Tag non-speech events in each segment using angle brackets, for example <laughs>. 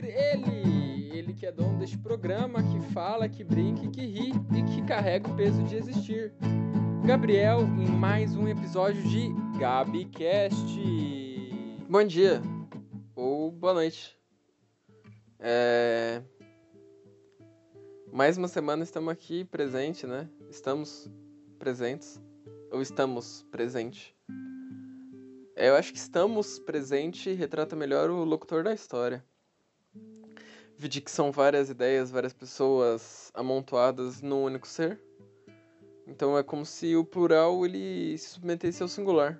ouvir ele, ele que é dono deste programa, que fala, que brinca, que ri e que carrega o peso de existir. Gabriel em mais um episódio de GabiCast. Bom dia ou boa noite. É... Mais uma semana estamos aqui presente, né? Estamos presentes ou estamos presente. É, eu acho que estamos presente retrata melhor o locutor da história. Vi que são várias ideias, várias pessoas amontoadas num único ser. Então é como se o plural ele se submetesse ao singular.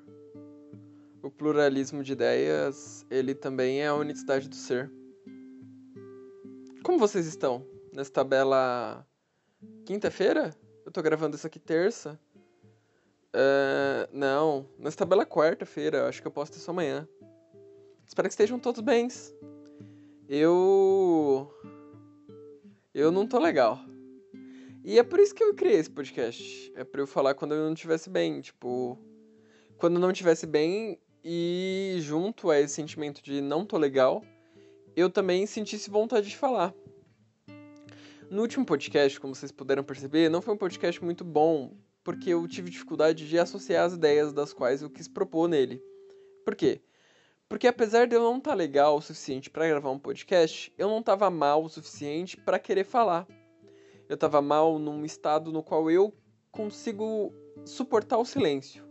O pluralismo de ideias, ele também é a unicidade do ser. Como vocês estão? Nesta bela quinta-feira? Eu tô gravando isso aqui terça. Uh, não, nesta bela quarta-feira, acho que eu posso ter só amanhã. Espero que estejam todos bem. Eu. Eu não tô legal. E é por isso que eu criei esse podcast. É pra eu falar quando eu não estivesse bem. Tipo, quando eu não estivesse bem e junto a esse sentimento de não tô legal, eu também sentisse vontade de falar. No último podcast, como vocês puderam perceber, não foi um podcast muito bom porque eu tive dificuldade de associar as ideias das quais eu quis propor nele. Por quê? Porque apesar de eu não estar tá legal o suficiente para gravar um podcast, eu não estava mal o suficiente para querer falar. Eu estava mal num estado no qual eu consigo suportar o silêncio.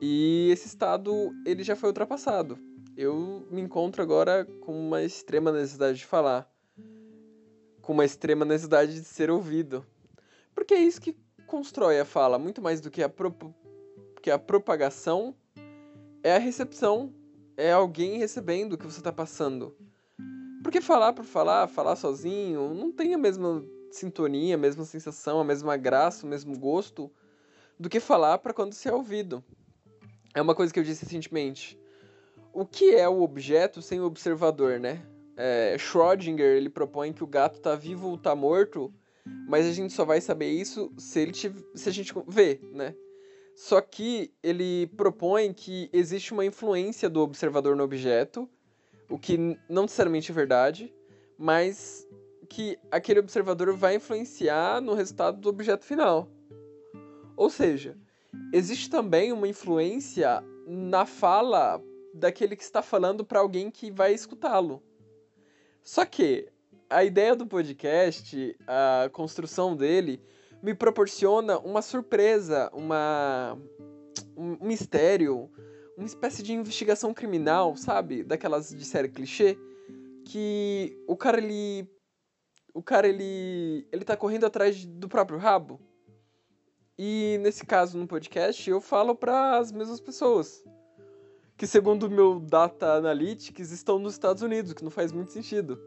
E esse estado, ele já foi ultrapassado. Eu me encontro agora com uma extrema necessidade de falar. Com uma extrema necessidade de ser ouvido. Porque é isso que constrói a fala muito mais do que a, pro, que a propagação é a recepção, é alguém recebendo o que você está passando. Porque falar por falar, falar sozinho, não tem a mesma sintonia, a mesma sensação, a mesma graça, o mesmo gosto do que falar para quando se é ouvido. É uma coisa que eu disse recentemente. O que é o objeto sem o observador, né? É, Schrödinger ele propõe que o gato está vivo ou está morto mas a gente só vai saber isso se, ele te, se a gente ver, né? Só que ele propõe que existe uma influência do observador no objeto, o que não necessariamente é verdade, mas que aquele observador vai influenciar no resultado do objeto final. Ou seja, existe também uma influência na fala daquele que está falando para alguém que vai escutá-lo. Só que a ideia do podcast, a construção dele, me proporciona uma surpresa, uma um mistério, uma espécie de investigação criminal, sabe? Daquelas de série clichê, que o cara ele o cara ele ele tá correndo atrás do próprio rabo. E nesse caso no podcast eu falo para as mesmas pessoas que segundo o meu data analytics estão nos Estados Unidos, que não faz muito sentido.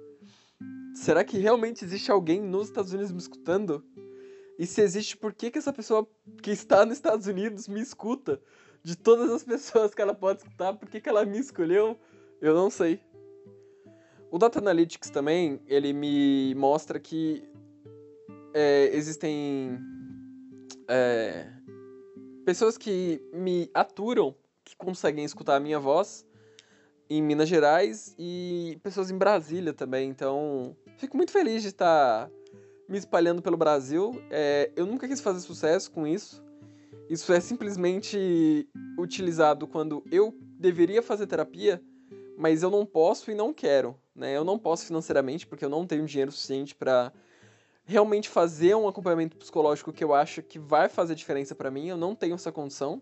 Será que realmente existe alguém nos Estados Unidos me escutando? E se existe, por que, que essa pessoa que está nos Estados Unidos me escuta? De todas as <laughs> pessoas que ela pode escutar, por que, que ela me escolheu? Eu não sei. O Data Analytics também, ele me mostra que é, existem é, pessoas que me aturam, que conseguem escutar a minha voz em Minas Gerais e pessoas em Brasília também. Então, Fico muito feliz de estar me espalhando pelo Brasil. É, eu nunca quis fazer sucesso com isso. Isso é simplesmente utilizado quando eu deveria fazer terapia, mas eu não posso e não quero. Né? Eu não posso financeiramente porque eu não tenho dinheiro suficiente para realmente fazer um acompanhamento psicológico que eu acho que vai fazer diferença para mim. Eu não tenho essa condição.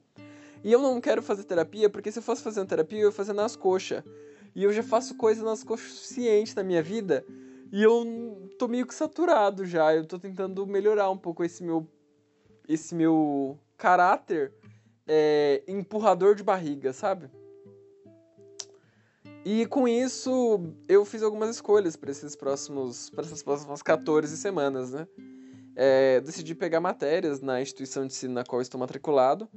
E eu não quero fazer terapia porque se eu fosse fazer terapia eu ia fazer nas coxas. E eu já faço coisa nas coxas suficiente na minha vida e eu tô meio que saturado já. Eu tô tentando melhorar um pouco esse meu esse meu caráter é, empurrador de barriga, sabe? E com isso eu fiz algumas escolhas para esses próximos para essas próximas 14 semanas, né? É, decidi pegar matérias na instituição de ensino na qual estou matriculado.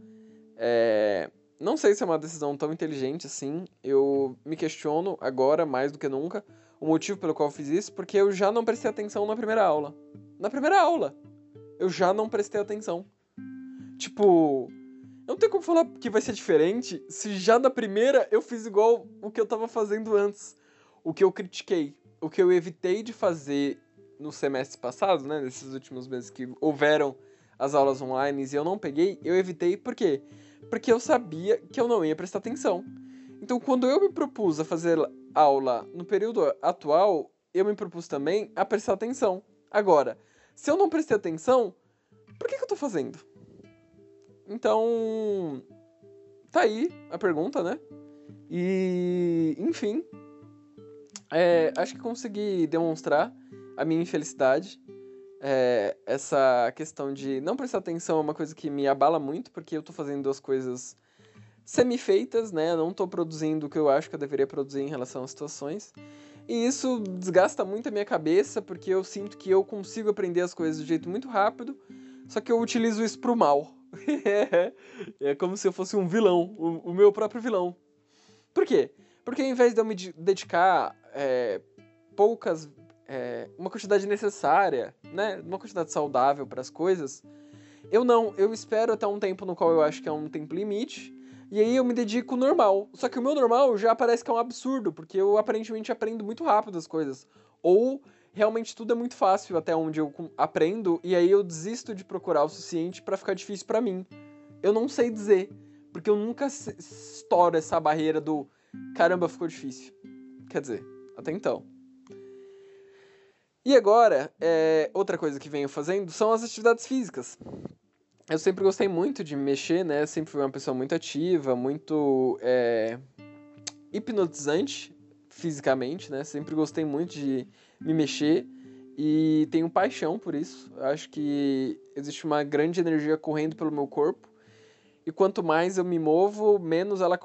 É, não sei se é uma decisão tão inteligente assim. Eu me questiono agora mais do que nunca o motivo pelo qual eu fiz isso, porque eu já não prestei atenção na primeira aula. Na primeira aula, eu já não prestei atenção. Tipo, eu não tenho como falar que vai ser diferente se já na primeira eu fiz igual o que eu tava fazendo antes. O que eu critiquei. o que eu evitei de fazer no semestre passado, né, nesses últimos meses que houveram as aulas online e eu não peguei, eu evitei por quê? Porque eu sabia que eu não ia prestar atenção. Então, quando eu me propus a fazer aula no período atual, eu me propus também a prestar atenção. Agora, se eu não prestei atenção, por que, que eu tô fazendo? Então, tá aí a pergunta, né? E, enfim, é, acho que consegui demonstrar a minha infelicidade. É, essa questão de não prestar atenção é uma coisa que me abala muito, porque eu tô fazendo duas coisas semi-feitas, né? Não tô produzindo o que eu acho que eu deveria produzir em relação às situações. E isso desgasta muito a minha cabeça, porque eu sinto que eu consigo aprender as coisas de jeito muito rápido, só que eu utilizo isso pro mal. <laughs> é como se eu fosse um vilão, o, o, meu próprio vilão. Por quê? Porque ao invés de eu me dedicar é, poucas. É, uma quantidade necessária, né? Uma quantidade saudável para as coisas, eu não. Eu espero até um tempo no qual eu acho que é um tempo limite. E aí eu me dedico normal. Só que o meu normal já parece que é um absurdo, porque eu aparentemente aprendo muito rápido as coisas. Ou realmente tudo é muito fácil até onde eu aprendo e aí eu desisto de procurar o suficiente para ficar difícil para mim. Eu não sei dizer, porque eu nunca estouro essa barreira do caramba, ficou difícil. Quer dizer, até então. E agora, é, outra coisa que venho fazendo são as atividades físicas. Eu sempre gostei muito de mexer, né? sempre fui uma pessoa muito ativa, muito é, hipnotizante fisicamente, né? Sempre gostei muito de me mexer e tenho paixão por isso. Acho que existe uma grande energia correndo pelo meu corpo e quanto mais eu me movo, menos ela,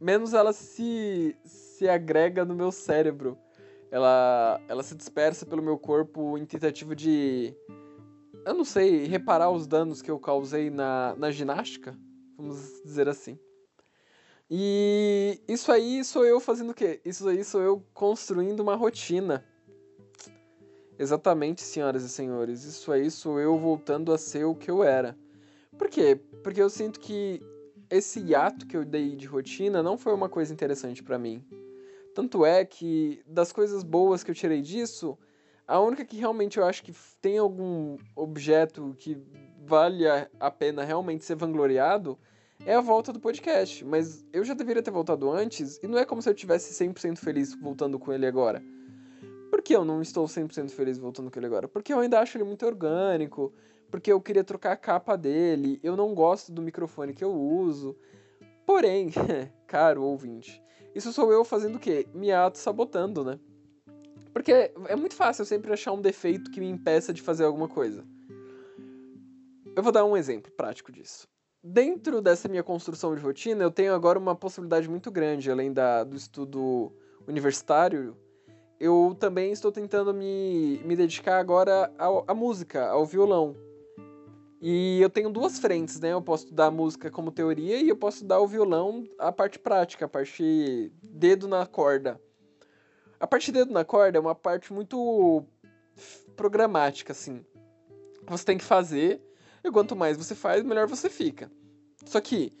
menos ela se, se agrega no meu cérebro. Ela, ela se dispersa pelo meu corpo em tentativa de, eu não sei, reparar os danos que eu causei na, na ginástica, vamos dizer assim. E isso aí sou eu fazendo o quê? Isso aí sou eu construindo uma rotina. Exatamente, senhoras e senhores. Isso aí sou eu voltando a ser o que eu era. Por quê? Porque eu sinto que esse hiato que eu dei de rotina não foi uma coisa interessante para mim. Tanto é que das coisas boas que eu tirei disso, a única que realmente eu acho que tem algum objeto que vale a pena realmente ser vangloriado é a volta do podcast. Mas eu já deveria ter voltado antes e não é como se eu tivesse 100% feliz voltando com ele agora. Por que eu não estou 100% feliz voltando com ele agora? Porque eu ainda acho ele muito orgânico, porque eu queria trocar a capa dele, eu não gosto do microfone que eu uso. Porém, <laughs> caro ouvinte, isso sou eu fazendo o quê? Me auto-sabotando, né? Porque é muito fácil eu sempre achar um defeito que me impeça de fazer alguma coisa. Eu vou dar um exemplo prático disso. Dentro dessa minha construção de rotina, eu tenho agora uma possibilidade muito grande, além da, do estudo universitário, eu também estou tentando me, me dedicar agora à música, ao violão. E eu tenho duas frentes, né? Eu posso estudar música como teoria e eu posso estudar o violão, a parte prática, a parte dedo na corda. A parte dedo na corda é uma parte muito programática, assim. Você tem que fazer, e quanto mais você faz, melhor você fica. Só que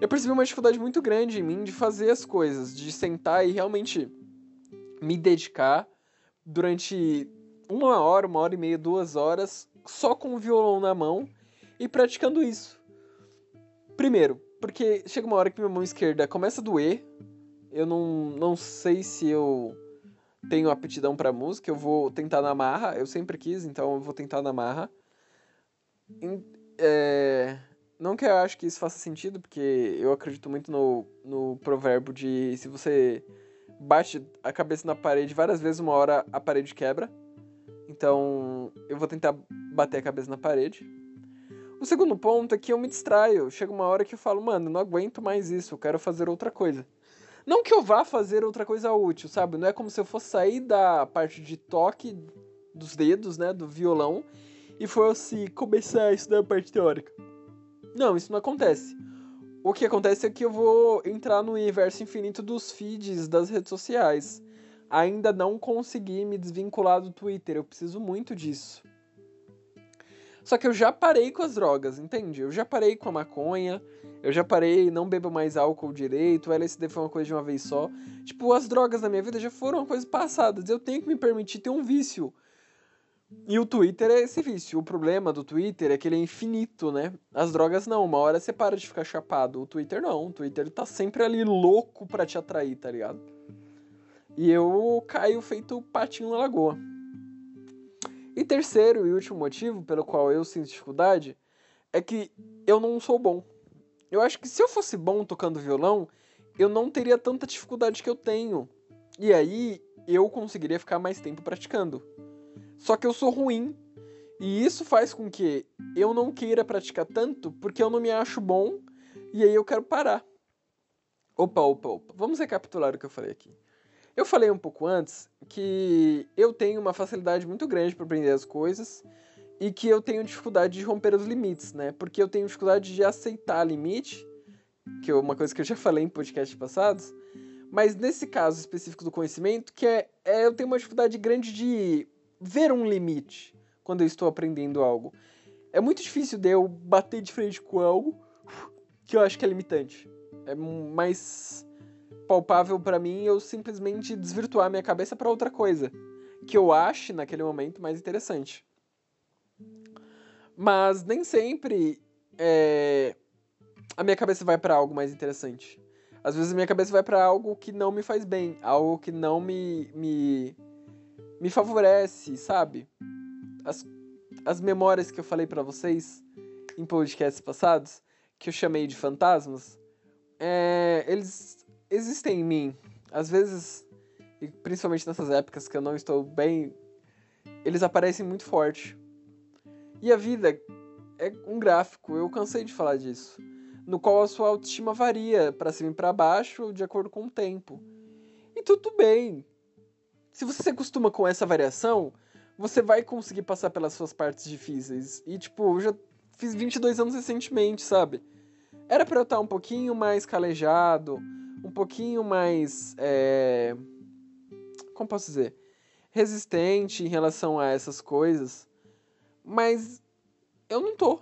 eu percebi uma dificuldade muito grande em mim de fazer as coisas, de sentar e realmente me dedicar durante uma hora, uma hora e meia, duas horas, só com o violão na mão e praticando isso. Primeiro, porque chega uma hora que minha mão esquerda começa a doer, eu não, não sei se eu tenho aptidão para música, eu vou tentar na marra, eu sempre quis, então eu vou tentar na marra. É, não que eu acho que isso faça sentido, porque eu acredito muito no, no provérbio de se você bate a cabeça na parede várias vezes, uma hora a parede quebra. Então, eu vou tentar bater a cabeça na parede. O segundo ponto é que eu me distraio. Chega uma hora que eu falo, mano, não aguento mais isso, eu quero fazer outra coisa. Não que eu vá fazer outra coisa útil, sabe? Não é como se eu fosse sair da parte de toque dos dedos, né, do violão, e fosse começar a estudar a parte teórica. Não, isso não acontece. O que acontece é que eu vou entrar no universo infinito dos feeds das redes sociais. Ainda não consegui me desvincular do Twitter, eu preciso muito disso. Só que eu já parei com as drogas, entende? Eu já parei com a maconha, eu já parei, não bebo mais álcool direito, o LSD foi uma coisa de uma vez só. Tipo, as drogas na minha vida já foram uma coisa passada. Eu tenho que me permitir ter um vício. E o Twitter é esse vício. O problema do Twitter é que ele é infinito, né? As drogas não, uma hora você para de ficar chapado. O Twitter não. O Twitter tá sempre ali louco pra te atrair, tá ligado? E eu caio feito patinho na lagoa. E terceiro e último motivo pelo qual eu sinto dificuldade é que eu não sou bom. Eu acho que se eu fosse bom tocando violão, eu não teria tanta dificuldade que eu tenho. E aí eu conseguiria ficar mais tempo praticando. Só que eu sou ruim. E isso faz com que eu não queira praticar tanto porque eu não me acho bom e aí eu quero parar. Opa, opa, opa. Vamos recapitular o que eu falei aqui. Eu falei um pouco antes que eu tenho uma facilidade muito grande para aprender as coisas e que eu tenho dificuldade de romper os limites, né? Porque eu tenho dificuldade de aceitar limite, que é uma coisa que eu já falei em podcasts passados, mas nesse caso específico do conhecimento, que é, é eu tenho uma dificuldade grande de ver um limite quando eu estou aprendendo algo. É muito difícil de eu bater de frente com algo que eu acho que é limitante. É mais palpável para mim eu simplesmente desvirtuar minha cabeça para outra coisa que eu ache naquele momento mais interessante. Mas nem sempre é, a minha cabeça vai para algo mais interessante. Às vezes a minha cabeça vai para algo que não me faz bem, algo que não me, me me favorece, sabe? As, as memórias que eu falei para vocês em podcasts passados, que eu chamei de fantasmas, é, eles existem em mim. Às vezes, e principalmente nessas épocas que eu não estou bem, eles aparecem muito forte. E a vida é um gráfico, eu cansei de falar disso, no qual a sua autoestima varia para cima e para baixo de acordo com o tempo. E tudo bem, se você se acostuma com essa variação, você vai conseguir passar pelas suas partes difíceis. E, tipo, eu já fiz 22 anos recentemente, sabe? Era pra eu estar um pouquinho mais calejado, um pouquinho mais. É... Como posso dizer? Resistente em relação a essas coisas. Mas eu não tô,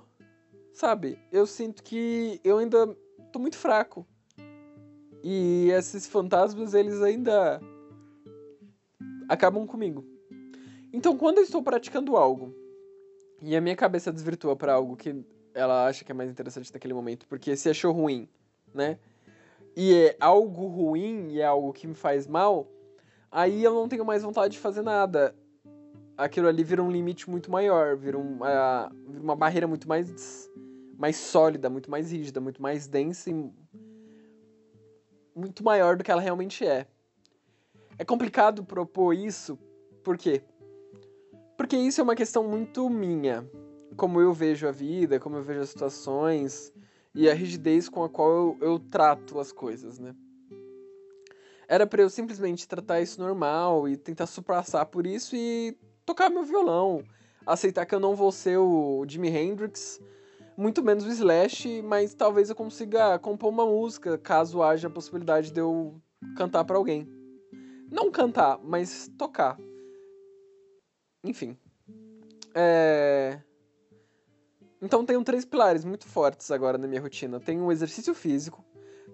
sabe? Eu sinto que eu ainda tô muito fraco. E esses fantasmas, eles ainda acabam comigo. Então, quando eu estou praticando algo e a minha cabeça desvirtua para algo que ela acha que é mais interessante naquele momento, porque se achou ruim, né? E é algo ruim e é algo que me faz mal, aí eu não tenho mais vontade de fazer nada. Aquilo ali vira um limite muito maior, vira uma, uma barreira muito mais, mais sólida, muito mais rígida, muito mais densa e muito maior do que ela realmente é. É complicado propor isso, por quê? Porque isso é uma questão muito minha. Como eu vejo a vida, como eu vejo as situações e a rigidez com a qual eu, eu trato as coisas, né? Era para eu simplesmente tratar isso normal e tentar suprassar por isso e tocar meu violão. Aceitar que eu não vou ser o Jimi Hendrix, muito menos o Slash, mas talvez eu consiga compor uma música caso haja a possibilidade de eu cantar para alguém. Não cantar, mas tocar. Enfim. É... Então tenho três pilares muito fortes agora na minha rotina. Tem o exercício físico,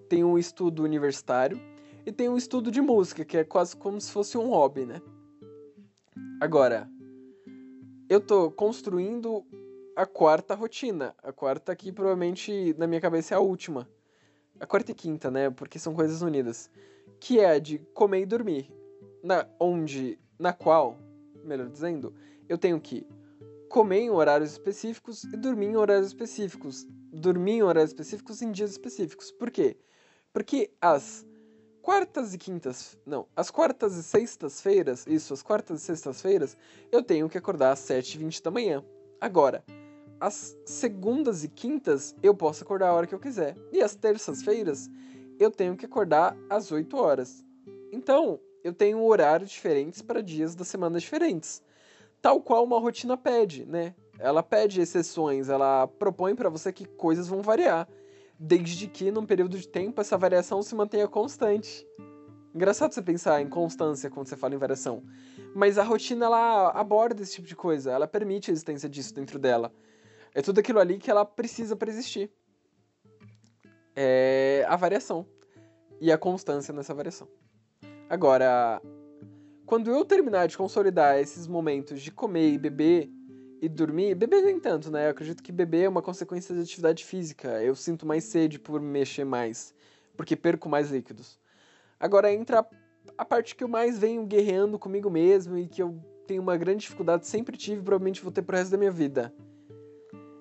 tem o estudo universitário e tem o estudo de música, que é quase como se fosse um hobby, né? Agora, eu tô construindo a quarta rotina. A quarta que provavelmente na minha cabeça é a última. A quarta e quinta, né? Porque são coisas unidas que é a de comer e dormir, na onde, na qual, melhor dizendo, eu tenho que comer em horários específicos e dormir em horários específicos, dormir em horários específicos em dias específicos. Por quê? Porque as quartas e quintas, não, as quartas e sextas-feiras, isso, as quartas e sextas-feiras, eu tenho que acordar às 7h20 da manhã. Agora, as segundas e quintas eu posso acordar a hora que eu quiser. E as terças-feiras eu tenho que acordar às 8 horas. Então, eu tenho horários diferentes para dias da semana diferentes. Tal qual uma rotina pede, né? Ela pede exceções, ela propõe para você que coisas vão variar, desde que num período de tempo essa variação se mantenha constante. Engraçado você pensar em constância quando você fala em variação. Mas a rotina ela aborda esse tipo de coisa, ela permite a existência disso dentro dela. É tudo aquilo ali que ela precisa para existir. É a variação e a constância nessa variação. Agora, quando eu terminar de consolidar esses momentos de comer e beber e dormir, beber nem tanto, né? Eu acredito que beber é uma consequência de atividade física. Eu sinto mais sede por mexer mais, porque perco mais líquidos. Agora entra a parte que eu mais venho guerreando comigo mesmo e que eu tenho uma grande dificuldade, sempre tive, provavelmente vou ter pro resto da minha vida.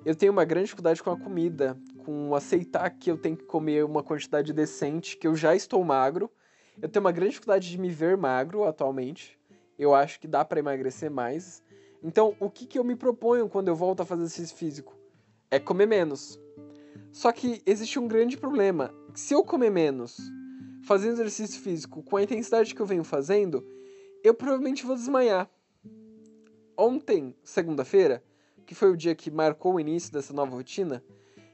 Eu tenho uma grande dificuldade com a comida, com aceitar que eu tenho que comer uma quantidade decente, que eu já estou magro. Eu tenho uma grande dificuldade de me ver magro atualmente. Eu acho que dá para emagrecer mais. Então, o que, que eu me proponho quando eu volto a fazer exercício físico? É comer menos. Só que existe um grande problema. Se eu comer menos, fazendo exercício físico com a intensidade que eu venho fazendo, eu provavelmente vou desmaiar. Ontem, segunda-feira, que foi o dia que marcou o início dessa nova rotina,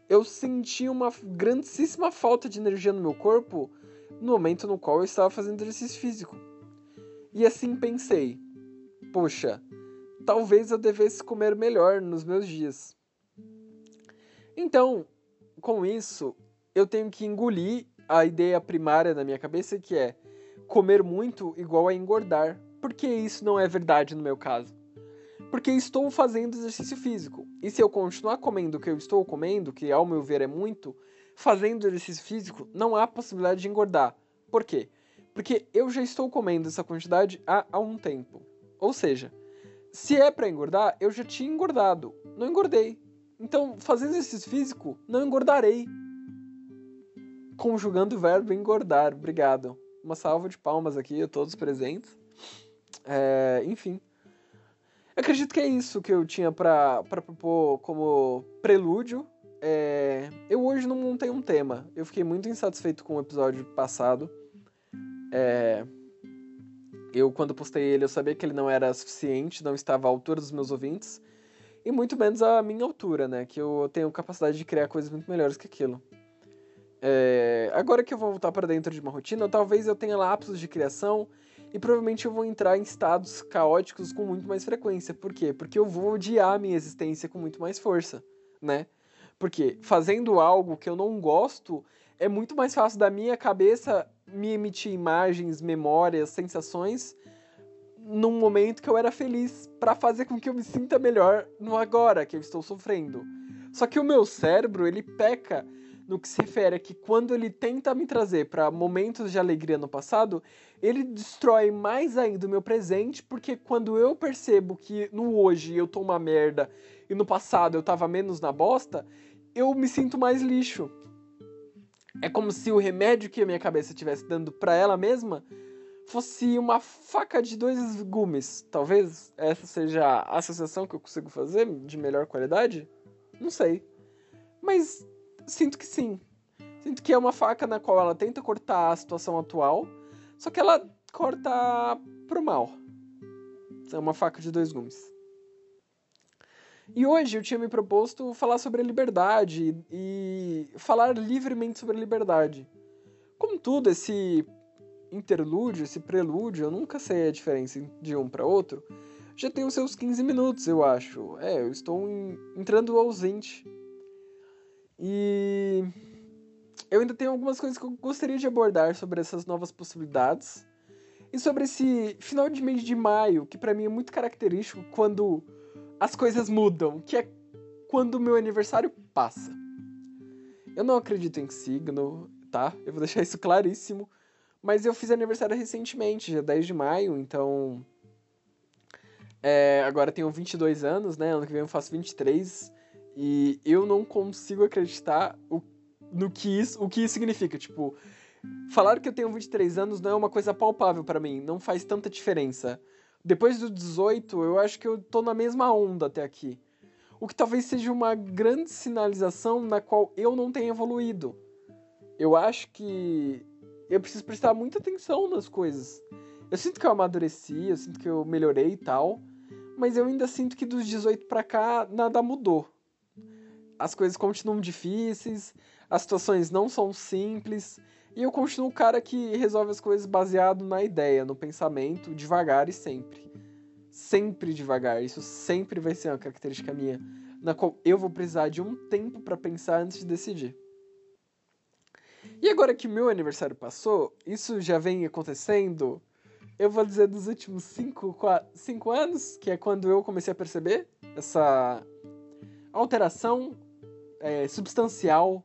eu senti uma grandíssima falta de energia no meu corpo no momento no qual eu estava fazendo exercício físico. E assim pensei: poxa, talvez eu devesse comer melhor nos meus dias. Então, com isso, eu tenho que engolir a ideia primária na minha cabeça que é comer muito igual a engordar. Porque isso não é verdade no meu caso porque estou fazendo exercício físico. E se eu continuar comendo o que eu estou comendo, que ao meu ver é muito, fazendo exercício físico, não há possibilidade de engordar. Por quê? Porque eu já estou comendo essa quantidade há, há um tempo. Ou seja, se é para engordar, eu já tinha engordado. Não engordei. Então, fazendo exercício físico, não engordarei. Conjugando o verbo engordar. Obrigado. Uma salva de palmas aqui a todos presentes. É, enfim. Acredito que é isso que eu tinha para propor como prelúdio. É, eu hoje não montei um tema. Eu fiquei muito insatisfeito com o episódio passado. É, eu, quando postei ele, eu sabia que ele não era suficiente, não estava à altura dos meus ouvintes. E muito menos à minha altura, né? Que eu tenho capacidade de criar coisas muito melhores que aquilo. É, agora que eu vou voltar para dentro de uma rotina, talvez eu tenha lapsos de criação e provavelmente eu vou entrar em estados caóticos com muito mais frequência. Por quê? Porque eu vou odiar a minha existência com muito mais força, né? Porque fazendo algo que eu não gosto, é muito mais fácil da minha cabeça me emitir imagens, memórias, sensações num momento que eu era feliz para fazer com que eu me sinta melhor no agora que eu estou sofrendo. Só que o meu cérebro, ele peca no que se refere a que quando ele tenta me trazer para momentos de alegria no passado, ele destrói mais ainda o meu presente, porque quando eu percebo que no hoje eu tô uma merda e no passado eu tava menos na bosta, eu me sinto mais lixo. É como se o remédio que a minha cabeça estivesse dando para ela mesma fosse uma faca de dois gumes. Talvez essa seja a associação que eu consigo fazer de melhor qualidade? Não sei. Mas Sinto que sim. Sinto que é uma faca na qual ela tenta cortar a situação atual, só que ela corta pro mal. É uma faca de dois gumes. E hoje eu tinha me proposto falar sobre a liberdade e falar livremente sobre a liberdade. Como tudo, esse interlúdio, esse prelúdio, eu nunca sei a diferença de um para outro, já tem os seus 15 minutos, eu acho. É, eu estou entrando ausente e eu ainda tenho algumas coisas que eu gostaria de abordar sobre essas novas possibilidades. E sobre esse final de mês de maio, que para mim é muito característico quando as coisas mudam, que é quando o meu aniversário passa. Eu não acredito em signo, tá? Eu vou deixar isso claríssimo. Mas eu fiz aniversário recentemente, já 10 de maio, então. É, agora tenho 22 anos, né? Ano que vem eu faço 23. E eu não consigo acreditar o, no que isso, o que isso significa. Tipo, falar que eu tenho 23 anos não é uma coisa palpável para mim, não faz tanta diferença. Depois dos 18, eu acho que eu tô na mesma onda até aqui. O que talvez seja uma grande sinalização na qual eu não tenho evoluído. Eu acho que eu preciso prestar muita atenção nas coisas. Eu sinto que eu amadureci, eu sinto que eu melhorei e tal, mas eu ainda sinto que dos 18 para cá nada mudou as coisas continuam difíceis, as situações não são simples, e eu continuo o cara que resolve as coisas baseado na ideia, no pensamento, devagar e sempre. Sempre devagar, isso sempre vai ser uma característica minha. na qual eu vou precisar de um tempo para pensar antes de decidir. E agora que meu aniversário passou, isso já vem acontecendo, eu vou dizer dos últimos cinco, anos, que é quando eu comecei a perceber essa alteração é, substancial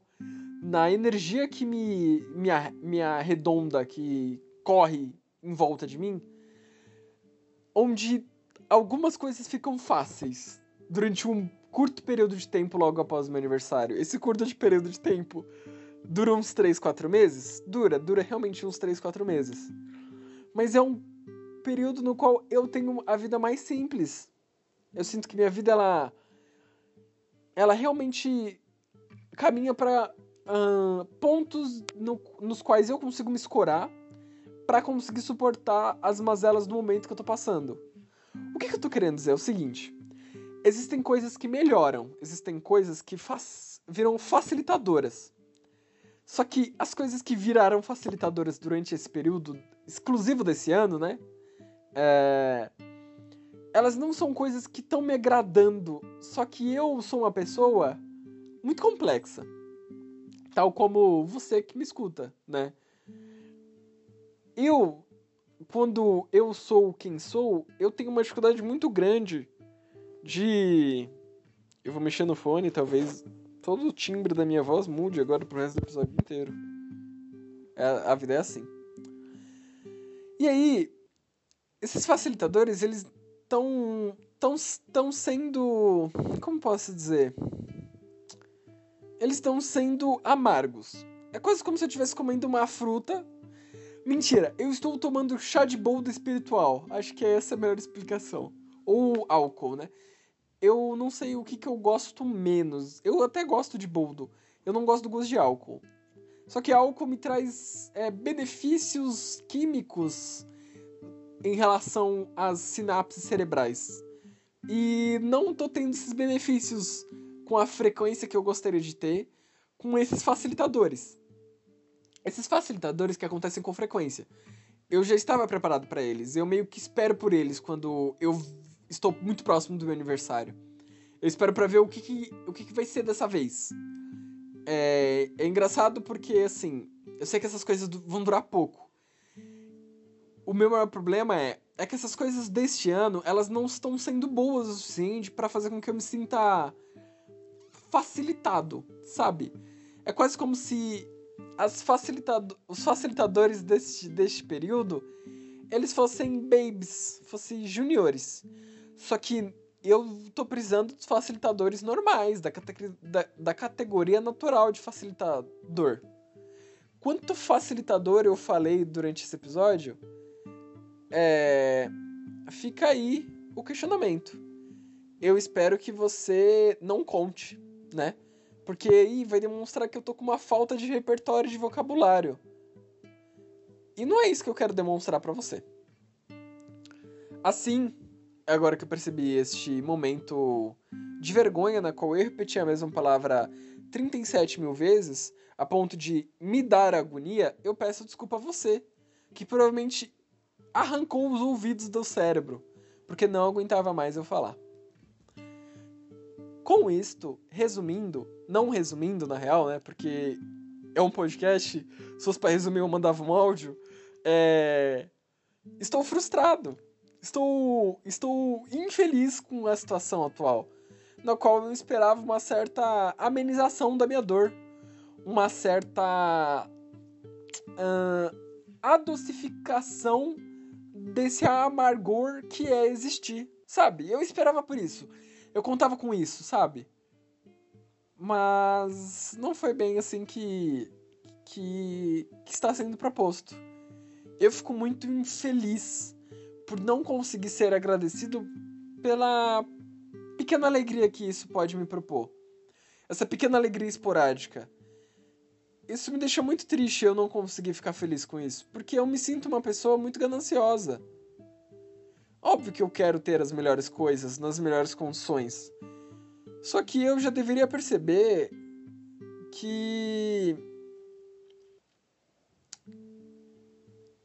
na energia que me, me, me arredonda, que corre em volta de mim, onde algumas coisas ficam fáceis durante um curto período de tempo logo após o meu aniversário. Esse curto de período de tempo dura uns 3, 4 meses? Dura, dura realmente uns 3, 4 meses. Mas é um período no qual eu tenho a vida mais simples. Eu sinto que minha vida ela ela realmente caminha para pontos no, nos quais eu consigo me escorar para conseguir suportar as mazelas do momento que eu tô passando. O que, que eu tô querendo dizer? É o seguinte: existem coisas que melhoram, existem coisas que faz, viram facilitadoras. Só que as coisas que viraram facilitadoras durante esse período exclusivo desse ano, né? É, elas não são coisas que estão me agradando. Só que eu sou uma pessoa muito complexa. Tal como você que me escuta, né? Eu, quando eu sou quem sou, eu tenho uma dificuldade muito grande de. Eu vou mexer no fone, talvez todo o timbre da minha voz mude agora pro resto do episódio inteiro. É, a vida é assim. E aí, esses facilitadores, eles estão tão, tão sendo. Como posso dizer? Eles estão sendo amargos. É quase como se eu estivesse comendo uma fruta. Mentira, eu estou tomando chá de boldo espiritual. Acho que é essa a melhor explicação. Ou álcool, né? Eu não sei o que, que eu gosto menos. Eu até gosto de boldo. Eu não gosto do gosto de álcool. Só que álcool me traz é, benefícios químicos em relação às sinapses cerebrais. E não tô tendo esses benefícios com a frequência que eu gostaria de ter com esses facilitadores. Esses facilitadores que acontecem com frequência. Eu já estava preparado para eles. Eu meio que espero por eles quando eu estou muito próximo do meu aniversário. Eu espero para ver o que, que o que, que, vai ser dessa vez. É, é engraçado porque, assim, eu sei que essas coisas vão durar pouco. O meu maior problema é, é que essas coisas deste ano, elas não estão sendo boas o suficiente para fazer com que eu me sinta facilitado, sabe? É quase como se as facilitado os facilitadores deste, deste período eles fossem babies, fossem juniores. Só que eu tô precisando dos facilitadores normais, da, da, da categoria natural de facilitador. Quanto facilitador eu falei durante esse episódio? É... Fica aí o questionamento. Eu espero que você não conte né? Porque aí vai demonstrar que eu tô com uma falta de repertório de vocabulário. E não é isso que eu quero demonstrar para você. Assim, agora que eu percebi este momento de vergonha na qual eu repeti a mesma palavra 37 mil vezes, a ponto de me dar agonia, eu peço desculpa a você, que provavelmente arrancou os ouvidos do cérebro, porque não aguentava mais eu falar. Com isto, resumindo, não resumindo na real, né? Porque é um podcast, se fosse pra resumir eu mandava um áudio. É... Estou frustrado. Estou, estou infeliz com a situação atual, na qual eu esperava uma certa amenização da minha dor, uma certa uh, adocificação desse amargor que é existir, sabe? Eu esperava por isso. Eu contava com isso, sabe? Mas não foi bem assim que, que, que está sendo proposto. Eu fico muito infeliz por não conseguir ser agradecido pela pequena alegria que isso pode me propor. Essa pequena alegria esporádica. Isso me deixa muito triste eu não conseguir ficar feliz com isso, porque eu me sinto uma pessoa muito gananciosa. Óbvio que eu quero ter as melhores coisas nas melhores condições. Só que eu já deveria perceber que.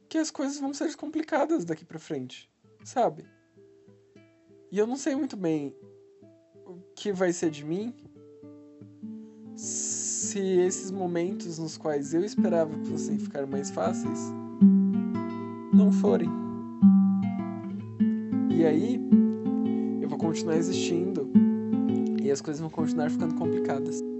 que as coisas vão ser complicadas daqui para frente, sabe? E eu não sei muito bem que vai ser de mim se esses momentos nos quais eu esperava que fossem ficar mais fáceis não forem? E aí eu vou continuar existindo e as coisas vão continuar ficando complicadas.